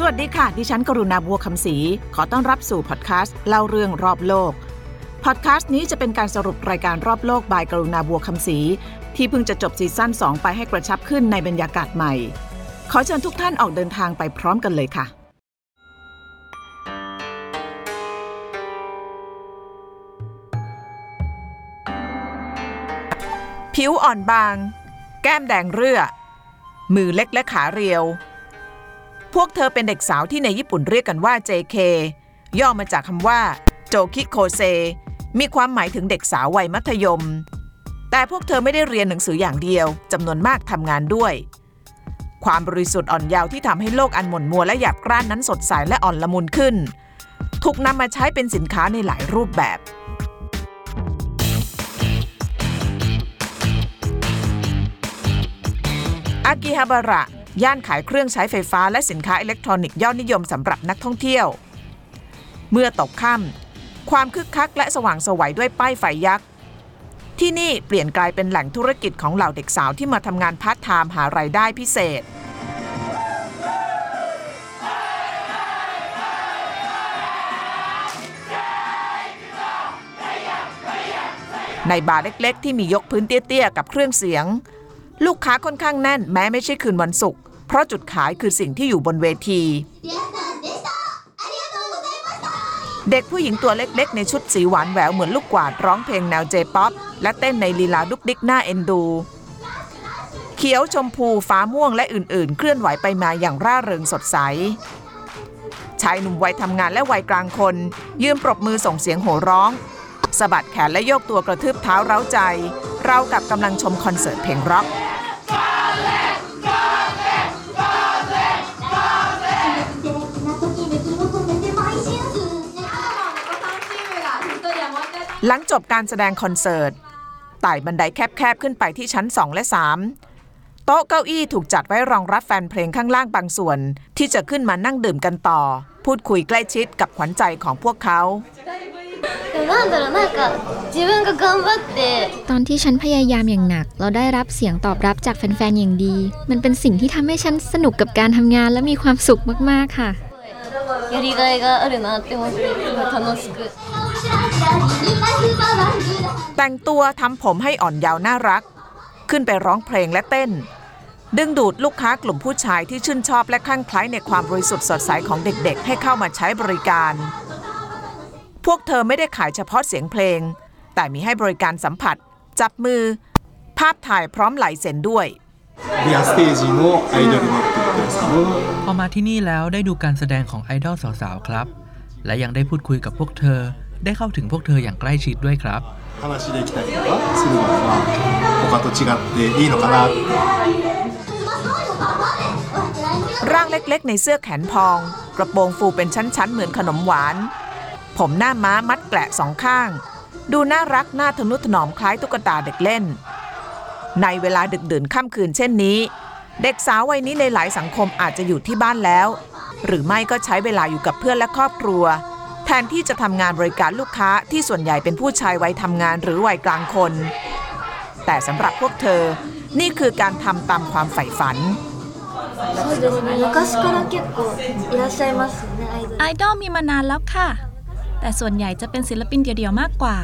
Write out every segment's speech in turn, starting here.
สวัสดีค่ะ ดิฉันกรุณาบัวคำศรีขอต้อนรับสู่พอดแคสต์เล่าเรื่องรอบโลก พอดแคสต์นี้จะเป็นการสรุปรายการรอบโลกบายกรุณาบัวคำศรีที่เพิ่งจะจบซีซั่น2 ไปให้กระชับขึ้นในบรรยากาศใหม่ ขอเชิญทุกท่านออกเดินทางไปพร้อมกันเลยค่ะ ผิวอ่อนบาง แก้มแดงเรื่อ มือเล็กและขาเรียว พวกเธอเป็นเด็กสาวที่ในญี่ปุ่นเรียกกันว่า JK ย่อมาจากคำว่าโจคิโคเซ มีความหมายถึงเด็กสาววัยมัธยม แต่พวกเธอไม่ได้เรียนหนังสืออย่างเดียวจำนวนมากทำงานด้วย ความบริสุทธิ์อ่อนเยาว์ที่ทำให้โลกอันหม่นมัวและหยาบกร้านนั้นสดใสและอ่อนละมุนขึ้น ถูกนำมาใช้เป็นสินค้าในหลายรูปแบบอากิฮาบาระ ย่านขายเครื่องใช้ไฟฟ้าและสินค้าอิเล็กทรอนิกส์ยอดนิยมสำหรับนักท่องเที่ยว เมื่อตกค่ำความคึกคักและสว่างไสวด้วยป้ายไฟยักษ์ ที่นี่เปลี่ยนกลายเป็นแหล่งธุรกิจของเหล่าเด็กสาวที่มาทำงานพาร์ทไทม์หารายได้พิเศษในบาร์เล็กๆ ที่มียกพื้นเตี้ยๆ กับเครื่องเสียง ลูกค้าค่อนข้างแน่นแม้ไม่ใช่คืนวันศุกร์ เพราะจุดขายคือสิ่งที่อยู่บนเวที เด็กผู้หญิงตัวเล็กๆ ในชุดสีหวานแหววเหมือนลูกกวาดร้องเพลงแนวเจป๊อปและเต้นในลีลาดุกดิกหน้าเอ็นดู เขียวชมพูฟ้าม่วงและอื่นๆ เคลื่อนไหวไปมาอย่างร่าเริงสดใสชายหนุ่มวัยทำงานและวัยกลางคน ยืนปรบมือส่งเสียงโห่ร้องสะบัดแขนและโยกตัวกระทืบเท้าเร้าใจ เรากับกำลังชมคอนเสิร์ตเพลงร็อก หลังจบการแสดงคอนเสิร์ตไต่บันไดแคบๆ ขึ้นไปที่ชั้น 2 และ 3 โต๊ะเก้าอี้ถูกจัดไว้รองรับแฟนเพลงข้างล่างบางส่วน ที่จะขึ้นมานั่งดื่มกันต่อ พูดคุยใกล้ชิดกับขวัญใจของพวกเขา でもなんだろうなんか自分が頑張って ตอนที่ฉันพยายามอย่างหนัก เราได้รับเสียงตอบรับจากแฟนๆ อย่างดี มันเป็นสิ่งที่ทำให้ฉันสนุกกับการทำงานและมีความสุขมากๆ ค่ะ やりがいがあるなって思ってすごい楽しく แต่งตัวทำผมให้อ่อนยาวน่ารัก ขึ้นไปร้องเพลงและเต้น ดึงดูดลูกค้ากลุ่มผู้ชายที่ชื่นชอบและคลั่งไคล้ในความบริสุทธิ์สดใสของเด็กๆ ให้เข้ามาใช้บริการ พวกเธอไม่ได้ขายเฉพาะเสียงเพลง แต่มีให้บริการสัมผัส จับมือ ภาพถ่ายพร้อมไหลเซ็นด้วยพอมาที่นี่แล้วได้ดูการแสดงของไอดอลสาวๆครับ และยังได้พูดคุยกับพวกเธอ ได้เข้าถึงพวกเธออย่างใกล้ชิดด้วยครับร่างเล็กๆ ในเสื้อแขนพอง กระโปรงฟูเป็นชั้นๆ เหมือนขนมหวาน ผมหน้าม้ามัดแกละสองข้าง ดูน่ารักหน้าทนุถนอมคล้ายตุ๊กตาเด็กเล่น ในเวลาดึกดื่นค่ำคืนเช่นนี้ เด็กสาววัยนี้ในหลายสังคมอาจจะอยู่ที่บ้านแล้ว หรือไม่ก็ใช้เวลาอยู่กับเพื่อนและครอบครัว แทนที่จะทำงานบริการลูกค้าที่ส่วนใหญ่เป็นผู้ชายวัยทำงานหรือวัยกลางคน แต่สำหรับพวกเธอ นี่คือการทำตามความใฝ่ฝัน そうですね昔から結構いらっしゃいますよねアイドル ไอดอลมีมานานแล้วค่ะ แต่ส่วนใหญ่จะเป็นศิลปินเดี่ยวๆมากกว่า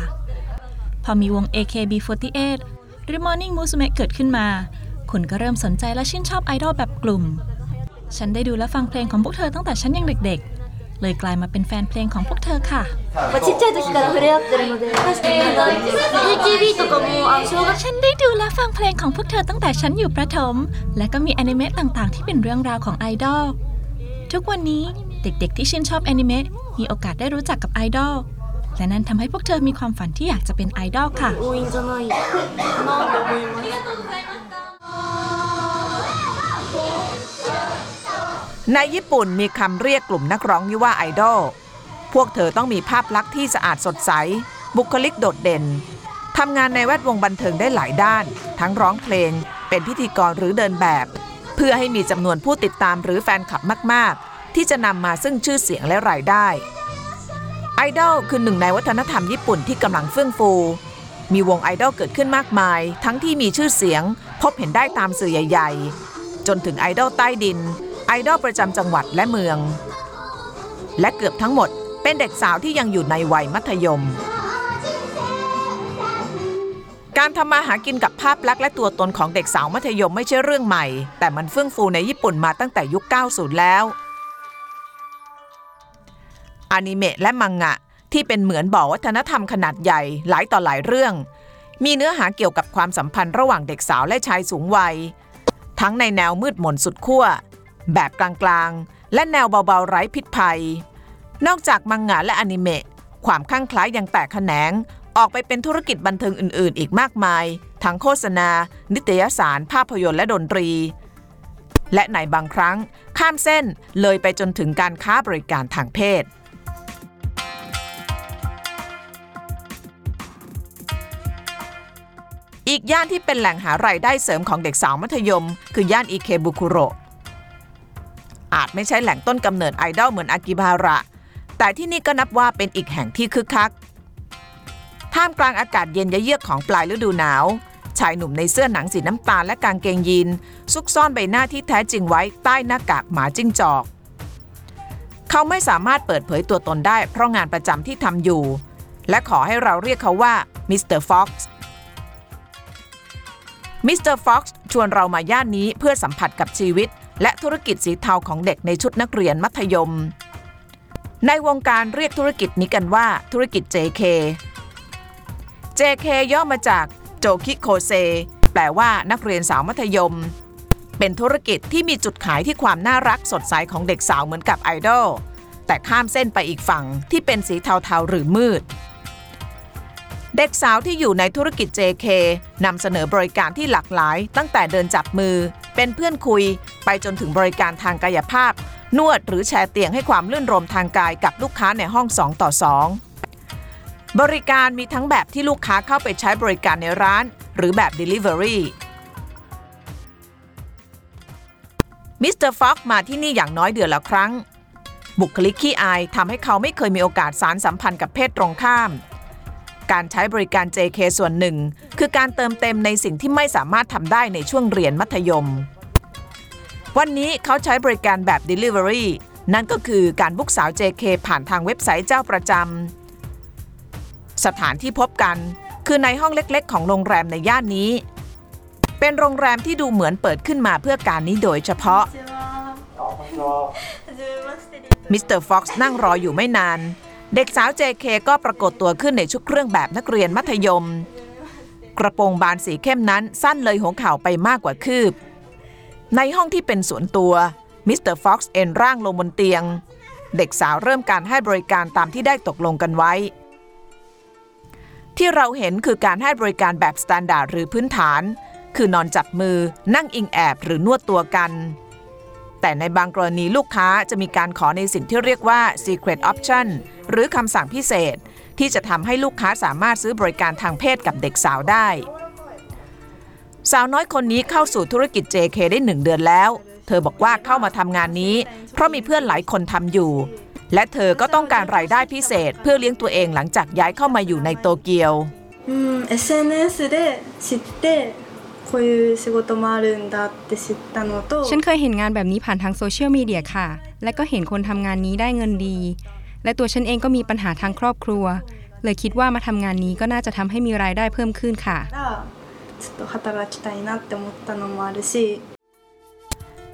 พอมีวง AKB48 หรือ Morning Musume เกิดขึ้นมา คุณก็เริ่มสนใจและชื่นชอบไอดอลแบบกลุ่ม ฉันได้ดูและฟังเพลงของพวกเธอตั้งแต่ฉันยังเด็กๆ เลยกลายมาเป็นแฟนเพลงของพวกเธอค่ะ まあちっちゃい時から触れ合ってるので確かになんていうか AKB とかもあの小学 ฉันได้ดูและฟังเพลงของพวกเธอตั้งแต่ฉันอยู่ประถม และก็มีแอนิเมะต่างๆ ที่เป็นเรื่องราวของไอดอล ทุกวันนี้เด็กๆที่ชื่นชอบแอนิเมะมีโอกาสได้รู้จักกับไอดอล และนั่นทำให้พวกเธอมีความฝันที่อยากจะเป็นไอดอลค่ะ 多いんじゃないかなと思います ในญี่ปุ่นมีคำเรียกกลุ่มนักร้องที่ว่าไอดอล พวกเธอต้องมีภาพลักษณ์ที่สะอาดสดใส บุคลิกโดดเด่น ทำงานในแวดวงบันเทิงได้หลายด้าน ทั้งร้องเพลง เป็นพิธีกรหรือเดินแบบ เพื่อให้มีจำนวนผู้ติดตามหรือแฟนคลับมาก ๆ ที่จะนำมาซึ่งชื่อเสียงและรายได้ไอดอลคือหนึ่งในวัฒนธรรมญี่ปุ่นที่กำลังเฟื่องฟู มีวงไอดอลเกิดขึ้นมากมาย ทั้งที่มีชื่อเสียง พบเห็นได้ตามสื่อใหญ่ ๆ จนถึงไอดอลใต้ดิน ไอดอลประจำจังหวัดและเมือง และเกือบทั้งหมดเป็นเด็กสาวที่ยังอยู่ในวัยมัธยม การทำมาหากินกับภาพลักษณ์และตัวตนของเด็กสาวมัธยมไม่ใช่เรื่องใหม่ แต่มันเฟื่องฟูในญี่ปุ่นมาตั้งแต่ยุค 90 แล้วอนิเมะและมังงะที่เป็นเหมือนบ่อวัฒนธรรมขนาดใหญ่หลายต่อหลายเรื่อง มีเนื้อหาเกี่ยวกับความสัมพันธ์ระหว่างเด็กสาวและชายสูงวัย ทั้งในแนวมืดมนสุดขั้ว แบบกลางๆ และแนวเบาๆไร้พิษภัย นอกจากมังงะและอนิเมะความคลั่งคล้ายยังแตกแขนง ออกไปเป็นธุรกิจบันเทิงอื่นๆ อีกมากมาย ทั้งโฆษณา นิตยสาร ภาพยนตร์และดนตรี และในบางครั้ง ข้ามเส้นเลยไปจนถึงการค้าบริการทางเพศอีกย่านที่เป็นแหล่งหารายได้เสริมของเด็กสาวมัธยม คือย่านอิเคบุคุโร อาจไม่ใช่แหล่งต้นกำเนิดไอดอลเหมือนอากิบาระ แต่ที่นี่ก็นับว่าเป็นอีกแห่งที่คึกคัก ท่ามกลางอากาศเย็นยะเยือกของปลายฤดูหนาว ชายหนุ่มในเสื้อหนังสีน้ำตาลและกางเกงยีน ซุกซ่อนใบหน้าที่แท้จริงไว้ใต้หน้ากากหมาจิ้งจอก เขาไม่สามารถเปิดเผยตัวตนได้เพราะงานประจำที่ทำอยู่ และขอให้เราเรียกเขาว่ามิสเตอร์ฟ็อกซ์มิสเตอร์ฟ็อกซ์ชวนเรามาย่านนี้เพื่อสัมผัสกับชีวิต และธุรกิจสีเทาของเด็กในชุดนักเรียนมัธยม ในวงการเรียกธุรกิจนี้กันว่าธุรกิจ JK JK ย่อมาจาก女子高生แปลว่านักเรียนสาวมัธยม เป็นธุรกิจที่มีจุดขายที่ความน่ารักสดใสของเด็กสาวเหมือนกับไอดอลแต่ข้ามเส้นไปอีกฝั่งที่เป็นสีเทาๆหรือมืด เด็กสาวที่อยู่ในธุรกิจ JK นำเสนอบริการที่หลากหลาย ตั้งแต่เดินจับมือ เป็นเพื่อนคุย ไปจนถึงบริการทางกายภาพ นวดหรือแชร์เตียงให้ความลื่นรมทางกายกับลูกค้าในห้อง 2 ต่อ 2 บริการมีทั้งแบบที่ลูกค้าเข้าไปใช้บริการในร้าน หรือแบบ Delivery มิสเตอร์ฟ็อกซ์มาที่นี่อย่างน้อยเดือนละครั้ง บุคลิกขี้อายทำให้เขาไม่เคยมีโอกาสสานสัมพันธ์กับเพศตรงข้าม การใช้บริการ JK ส่วนหนึ่ง คือการเติมเต็มในสิ่งที่ไม่สามารถทำได้ในช่วงเรียนมัธยม วันนี้เขาใช้บริการแบบ Delivery นั่นก็คือการ book สาว JK ผ่านทางเว็บไซต์เจ้าประจำสถานที่พบกัน คือในห้องเล็กๆ ของโรงแรมในย่านนี้ เป็นโรงแรมที่ดูเหมือนเปิดขึ้นมาเพื่อการนี้โดยเฉพาะมิสเตอร์ฟ็อกซ์นั่งรออยู่ไม่นาน เด็กสาว JK ก็ปรากฏตัวขึ้นในชุดเครื่องแบบนักเรียนมัธยม กระโปรงบานสีเข้มนั้นสั้นเลยหัวเข่าไปมากกว่าคืบ ในห้องที่เป็นส่วนตัวมิสเตอร์ฟ็อกซ์เอนร่างลงบนเตียง เด็กสาวเริ่มการให้บริการตามที่ได้ตกลงกันไว้ ที่เราเห็นคือการให้บริการแบบ standard หรือพื้นฐาน คือนอนจับมือนั่งอิงแอบหรือนวดตัวกัน แต่ในบางกรณีลูกค้าจะมีการขอในสิ่งที่เรียกว่า secret option หรือคำสั่งพิเศษ ที่จะทำให้ลูกค้าสามารถซื้อบริการทางเพศกับเด็กสาวได้ สาวน้อยคนนี้เข้าสู่ธุรกิจ JK ได้หนึ่งเดือนแล้ว เธอบอกว่าเข้ามาทำงานนี้ เพราะมีเพื่อนหลายคนทำอยู่ และเธอก็ต้องการรายได้พิเศษ เพื่อเลี้ยงตัวเองหลังจากย้ายเข้ามาอยู่ในโตเกียว うん SNS で知って こういう仕事もあるんだって知ったのと ฉันเคยเห็นงานแบบนี้ผ่านทางโซเชียลมีเดียค่ะ และก็เห็นคนทำงานนี้ได้เงินดี และตัวฉันเองก็มีปัญหาทางครอบครัว เลยคิดว่ามาทำงานนี้ก็น่าจะทำให้มีรายได้เพิ่มขึ้นค่ะ らちょっと働きたいなって思ったのもあるし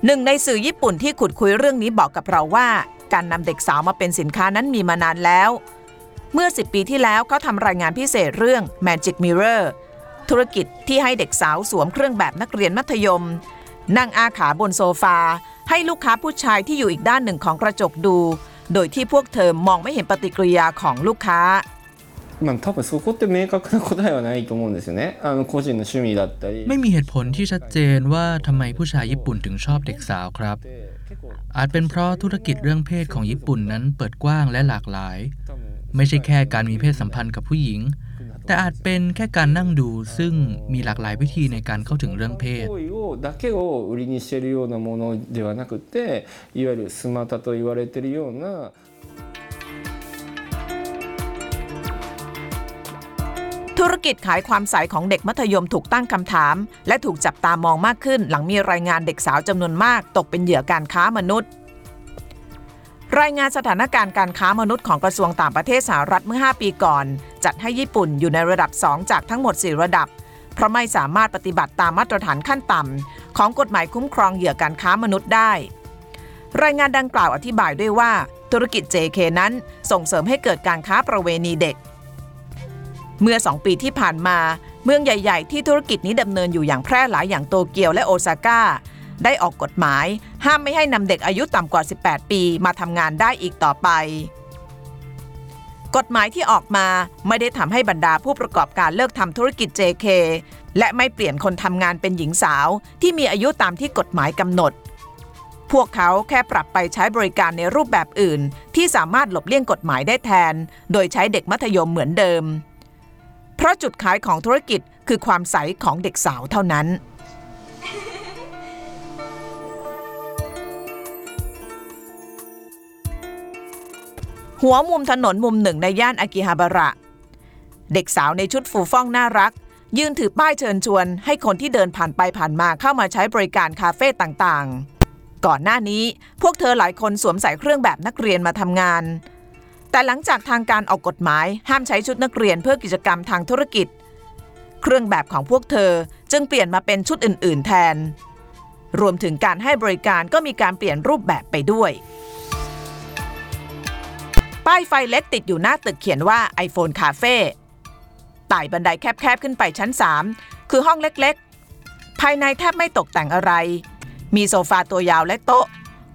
หนึ่งในสื่อญี่ปุ่นที่ขุดคุยเรื่องนี้บอกกับเราว่า การนำเด็กสาวมาเป็นสินค้านั้นมีมานานแล้ว เมื่อ 10 ปีที่แล้วเขาทำรายงานพิเศษเรื่อง Magic Mirror ธุรกิจที่ให้เด็กสาวสวมเครื่องแบบนักเรียนมัธยม นั่งอาขาบนโซฟา ให้ลูกค้าผู้ชายที่อยู่อีกด้านหนึ่งของกระจกดู โดยที่พวกเธอมองไม่เห็นปฏิกิริยาของลูกค้า まあ多分そこって明確な答えはないと思うんですよねあの個人の趣味だったり ไม่มีเหตุผลที่ชัดเจนว่าทำไมผู้ชายญี่ปุ่นถึงชอบเด็กสาวครับ อาจเป็นเพราะธุรกิจเรื่องเพศของญี่ปุ่นนั้นเปิดกว้างและหลากหลาย ไม่ใช่แค่การมีเพศสัมพันธ์กับผู้หญิง แต่อาจเป็นแค่การนั่งดูซึ่งมีหลากหลายวิธีในการเข้าถึงเรื่องเพศธุรกิจขายความใสของเด็กมัธยมถูกตั้งคำถาม และถูกจับตามองมากขึ้นหลังมีรายงานเด็กสาวจำนวนมาก ตกเป็นเหยื่อการค้ามนุษย์ รายงานสถานการณ์การค้ามนุษย์ของกระทรวงต่างประเทศสหรัฐเมื่อ 5 ปีก่อน จัดให้ญี่ปุ่นอยู่ในระดับ 2 จากทั้งหมด 4 ระดับ เพราะไม่สามารถปฏิบัติตามมาตรฐานขั้นต่ำของกฎหมายคุ้มครองเหยื่อการค้ามนุษย์ได้ รายงานดังกล่าวอธิบายด้วยว่า ธุรกิจ JK นั้นส่งเสริมให้เกิดการค้าประเวณีเด็ก เมื่อ 2 ปีที่ผ่านมา เมืองใหญ่ ๆ ที่ธุรกิจนี้ดำเนินอยู่อย่างแพร่หลายอย่างโตเกียวและโอซาก้า ได้ออกกฎหมาย ห้ามไม่ให้นำเด็กอายุต่ำกว่า 18 ปีมาทำงานได้อีกต่อไป กฎหมายที่ออกมาไม่ได้ทำให้บรรดาผู้ประกอบการเลิกทำธุรกิจ JK และไม่เปลี่ยนคนทำงานเป็นหญิงสาว ที่มีอายุตามที่กฎหมายกำหนด พวกเขาแค่ปรับไปใช้บริการในรูปแบบอื่น ที่สามารถหลบเลี่ยงกฎหมายได้แทน โดยใช้เด็กมัธยมเหมือนเดิม เพราะจุดขายของธุรกิจคือความใสของเด็กสาวเท่านั้น หัวมุมถนนมุมหนึ่งในย่านอากิฮาบาระ เด็กสาวในชุดฟูฟ่องน่ารัก ยืนถือป้ายเชิญชวน ให้คนที่เดินผ่านไปผ่านมาเข้ามาใช้บริการคาเฟ่ต่างๆ ก่อนหน้านี้พวกเธอหลายคนสวมใส่เครื่องแบบนักเรียนมาทำงาน แต่หลังจากทางการออกกฎหมายห้ามใช้ชุดนักเรียนเพื่อกิจกรรมทางธุรกิจ เครื่องแบบของพวกเธอจึงเปลี่ยนมาเป็นชุดอื่น ๆ แทน รวมถึงการให้บริการก็มีการเปลี่ยนรูปแบบไปด้วย ป้ายไฟเล็กติดอยู่หน้าตึกเขียนว่า iPhone Cafe ไต่บันไดแคบ ๆ ขึ้นไปชั้น 3 คือห้องเล็ก ๆ ภายในแทบไม่ตกแต่งอะไร มีโซฟาตัวยาวและโต๊ะ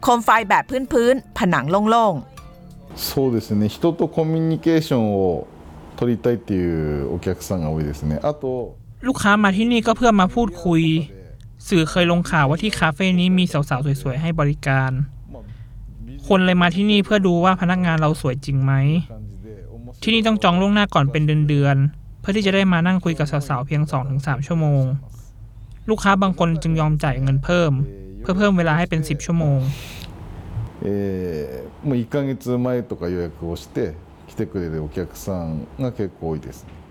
โคมไฟแบบพื้น ๆ ผนังโล่ง そうですね人とコミュニケーションを取りたいっていうお客さんが多いですねあと ลูกค้ามาที่นี่ก็เพื่อมาพูดคุย สื่อเคยลงข่าวว่าที่คาเฟ่นี้มีสาวๆ สวยๆ ให้บริการ คนเลยมาที่นี่เพื่อดูว่าพนักงานเราสวยจริงไหม ที่นี่ต้องจองล่วงหน้าก่อนเป็นเดือนๆ เพื่อที่จะได้มานั่งคุยกับสาวๆ เพียง 2-3 ชั่วโมง ลูกค้าบางคนจึงยอมจ่ายเงินเพิ่ม เพื่อเพิ่มเวลาให้เป็น 10 ชั่วโมง えーもう1ヶ月前とか予約をして来てくれるお客さんが結構多いです ๆ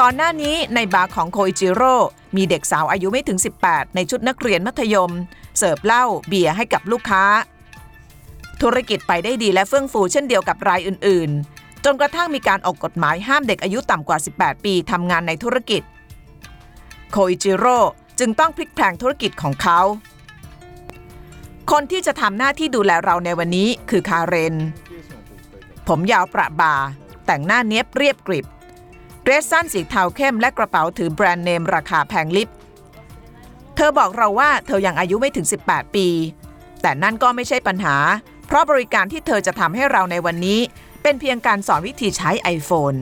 ก่อนหน้านี้ในบาร์ของโคอิจิโร่มีเด็กสาวอายุไม่ถึง 18 ในชุดนักเรียนมัธยม เสิร์ฟเหล้าเบียร์ให้กับลูกค้า ธุรกิจไปได้ดีและเฟื่องฟูเช่นเดียวกับรายอื่น ๆ จนกระทั่งมีการออกกฎหมายห้ามเด็กอายุต่ำกว่า 18 ปีทำงานในธุรกิจ โคอิจิโร่จึงต้องพลิกแพลงธุรกิจของเขา คนที่จะทำหน้าที่ดูแลเราในวันนี้คือคาเรน ผมยาวประบาแต่งหน้าเนี้ยบเรียบกริบ เดรสสั้นสีเทาเข้มและกระเป๋าถือแบรนด์เนมราคาแพงลิบ เธอบอกเราว่าเธอยังอายุไม่ถึง 18 ปี แต่นั่นก็ไม่ใช่ปัญหา เพราะบริการที่เธอจะทำให้เราในวันนี้ เป็นเพียงการสอนวิธีใช้ iPhone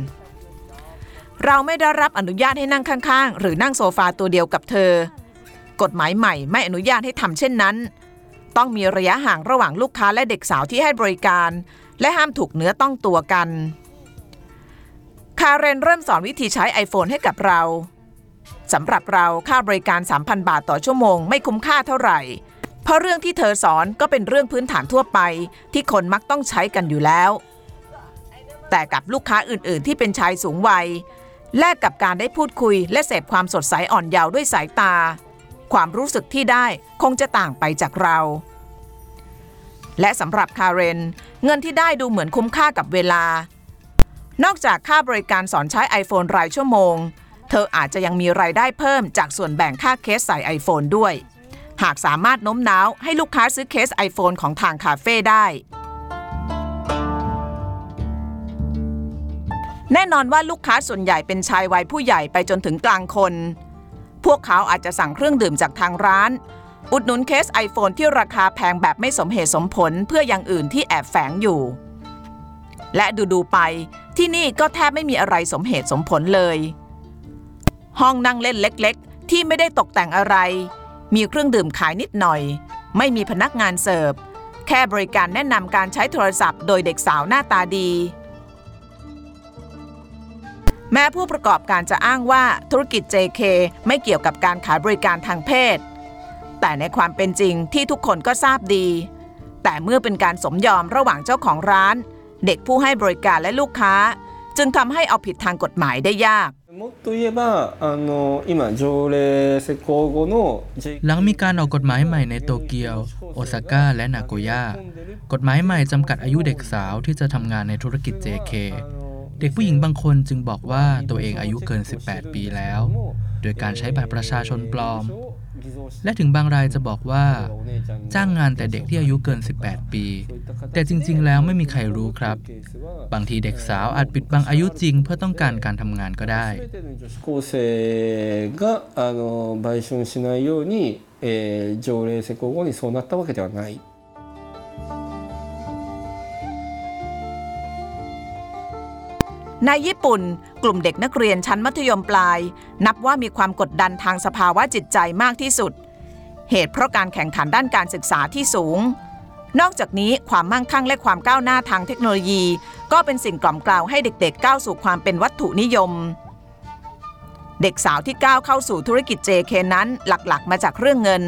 เราไม่ได้รับอนุญาตให้นั่งข้างๆ หรือนั่งโซฟาตัวเดียวกับเธอ กฎหมายใหม่ไม่อนุญาตให้ทำเช่นนั้น ต้องมีระยะห่างระหว่างลูกค้าและเด็กสาวที่ให้บริการ และห้ามถูกเนื้อต้องตัวกัน คาเรนเริ่มสอนวิธีใช้ iPhone ให้กับเราสำหรับเราค่าบริการ 3,000 บาทต่อชั่วโมงไม่คุ้มค่าเท่าไหร่ เพราะเรื่องที่เธอสอนก็เป็นเรื่องพื้นฐานทั่วไป ที่คนมักต้องใช้กันอยู่แล้ว แต่กับลูกค้าอื่น ๆ ที่เป็นชายสูงวัย แลกกับการได้พูดคุย และเสพความสดใสอ่อนเยาว์ด้วยสายตา ความรู้สึกที่ได้คงจะต่างไปจากเรา และสำหรับคาเรน เงินที่ได้ดูเหมือนคุ้มค่ากับเวลา นอกจากค่าบริการสอนใช้ iPhone รายชั่วโมง เธออาจจะยังมีรายได้เพิ่มจากส่วนแบ่งค่าเคสใส่ iPhone ด้วย หากสามารถโน้มน้าวให้ลูกค้าซื้อเคส iPhone ของทางคาเฟ่ได้ แน่นอนว่าลูกค้าส่วนใหญ่เป็นชายวัยผู้ใหญ่ไปจนถึงกลางคน พวกเขาอาจจะสั่งเครื่องดื่มจากทางร้าน อุดหนุนเคส iPhone ที่ราคาแพงแบบไม่สมเหตุสมผลเพื่ออย่างอื่นที่แอบแฝงอยู่ และดูๆไป ที่นี่ก็แทบไม่มีอะไรสมเหตุสมผลเลย ห้องนั่งเล่นเล็กๆ ที่ไม่ได้ตกแต่งอะไร มีเครื่องดื่มขายนิดหน่อย ไม่มีพนักงานเสิร์ฟ แค่บริการแนะนำการใช้โทรศัพท์โดยเด็กสาวหน้าตาดี แม้ผู้ประกอบการจะอ้างว่าธุรกิจ JK ไม่เกี่ยวกับการขายบริการทางเพศ แต่ในความเป็นจริงที่ทุกคนก็ทราบดี แต่เมื่อเป็นการสมยอมระหว่างเจ้าของร้าน เด็กผู้ให้บริการและลูกค้า จึงทำให้เอาผิดทางกฎหมายได้ยาก หลังมีการออกกฎหมายใหม่ในโตเกียว โอซาก้า และนาโกย่า กฎหมายใหม่จำกัดอายุเด็กสาวที่จะทำงานในธุรกิจ JK เด็กผู้หญิงบางคนจึงบอกว่าตัวเองอายุเกิน 18 ปีแล้ว โดยการใช้บัตรประชาชนปลอม และถึงบางรายจะบอกว่า จ้างงานแต่เด็กที่อายุเกิน 18 ปี แต่จริง ๆ แล้วไม่มีใครรู้ครับ บางทีเด็กสาวอาจปิดบังอายุจริง เพื่อต้องการการทำงานก็ได้ 高生があの売春しないように、えー条例施行後にそうなったわけではない。 ในญี่ปุ่น กลุ่มเด็กนักเรียนชั้นมัธยมปลาย นับว่ามีความกดดันทางสภาวะจิตใจมากที่สุด เหตุเพราะการแข่งขันด้านการศึกษาที่สูง นอกจากนี้ความมั่งคั่งและความก้าวหน้าทางเทคโนโลยี ก็เป็นสิ่งกล่อมกล่าวให้เด็กๆ ก้าวสู่ความเป็นวัตถุนิยม เด็กสาวที่ก้าวเข้าสู่ธุรกิจ JK นั้นหลักๆ มาจากเรื่องเงิน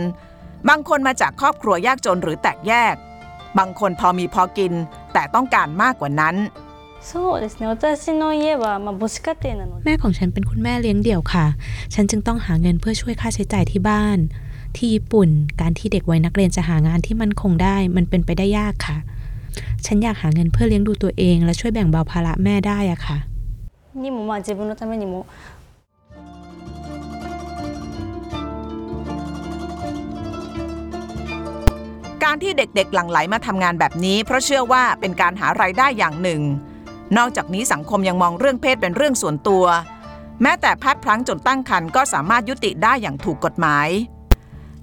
บางคนมาจากครอบครัวยากจนหรือแตกแยก บางคนพอมีพอกิน แต่ต้องการมากกว่านั้น そうですね私の家は、まあ、母子家庭なので แม่ของฉันเป็นคุณแม่เลี้ยงเดี่ยวค่ะ ฉันจึงต้องหาเงินเพื่อช่วยค่าใช้จ่ายที่บ้าน ที่ญี่ปุ่น การที่เด็กวัยนักเรียนจะหางานที่มั่นคงได้ มันเป็นไปได้ยากค่ะ ฉันอยากหาเงินเพื่อเลี้ยงดูตัวเอง และช่วยแบ่งเบาภาระแม่ได้อะค่ะ にもまあ自分のためにも การที่เด็กๆหลั่งไหลมาทำงานแบบนี้ เพราะเชื่อว่าเป็นการหารายได้อย่างหนึ่ง นอกจากนี้สังคมยังมองเรื่องเพศเป็นเรื่องส่วนตัว แม้แต่พลัดพลั้งจนตั้งครรภ์ก็สามารถยุติได้อย่างถูกกฎหมาย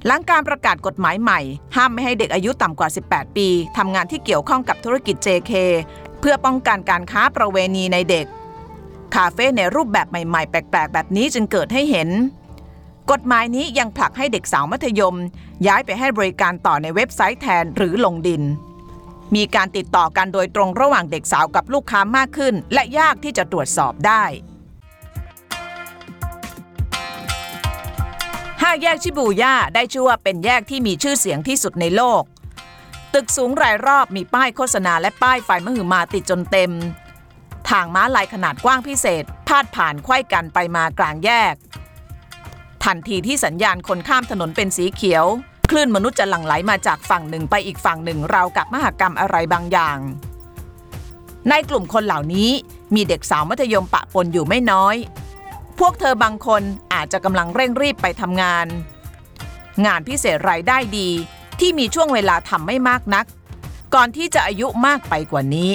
หลังการประกาศกฎหมายใหม่ ห้ามไม่ให้เด็กอายุต่ำกว่า 18 ปีทำงานที่เกี่ยวข้องกับธุรกิจ JK เพื่อป้องกันการค้าประเวณีในเด็ก คาเฟ่ในรูปแบบใหม่ๆ แปลกๆ แบบนี้จึงเกิดให้เห็น กฎหมายนี้ยังผลักให้เด็กสาวมัธยม ย้ายไปให้บริการต่อในเว็บไซต์แทนหรือลงดิน มีการติดต่อกันโดยตรงระหว่างเด็กสาวกับลูกค้ามากขึ้น และยากที่จะตรวจสอบได้ห้าแยกชิบูย่าได้ชื่อว่าเป็นแยกที่มีชื่อเสียงที่สุดในโลก ตึกสูงรายรอบมีป้ายโฆษณาและป้ายไฟมหึมาติดจนเต็ม ทางม้าลายขนาดกว้างพิเศษ พาดผ่านไขว้กันไปมากลางแยก ทันทีที่สัญญาณคนข้ามถนนเป็นสีเขียว คลื่นมนุษย์จะหลั่งไหลมาจากฝั่งหนึ่งไปอีกฝั่งหนึ่งราวกับมหกรรมอะไรบางอย่าง ในกลุ่มคนเหล่านี้มีเด็กสาวมัธยมปะปนอยู่ไม่น้อย พวกเธอบางคนอาจจะกำลังเร่งรีบไปทำงาน งานพิเศษรายได้ดีที่มีช่วงเวลาทำไม่มากนัก ก่อนที่จะอายุมากไปกว่านี้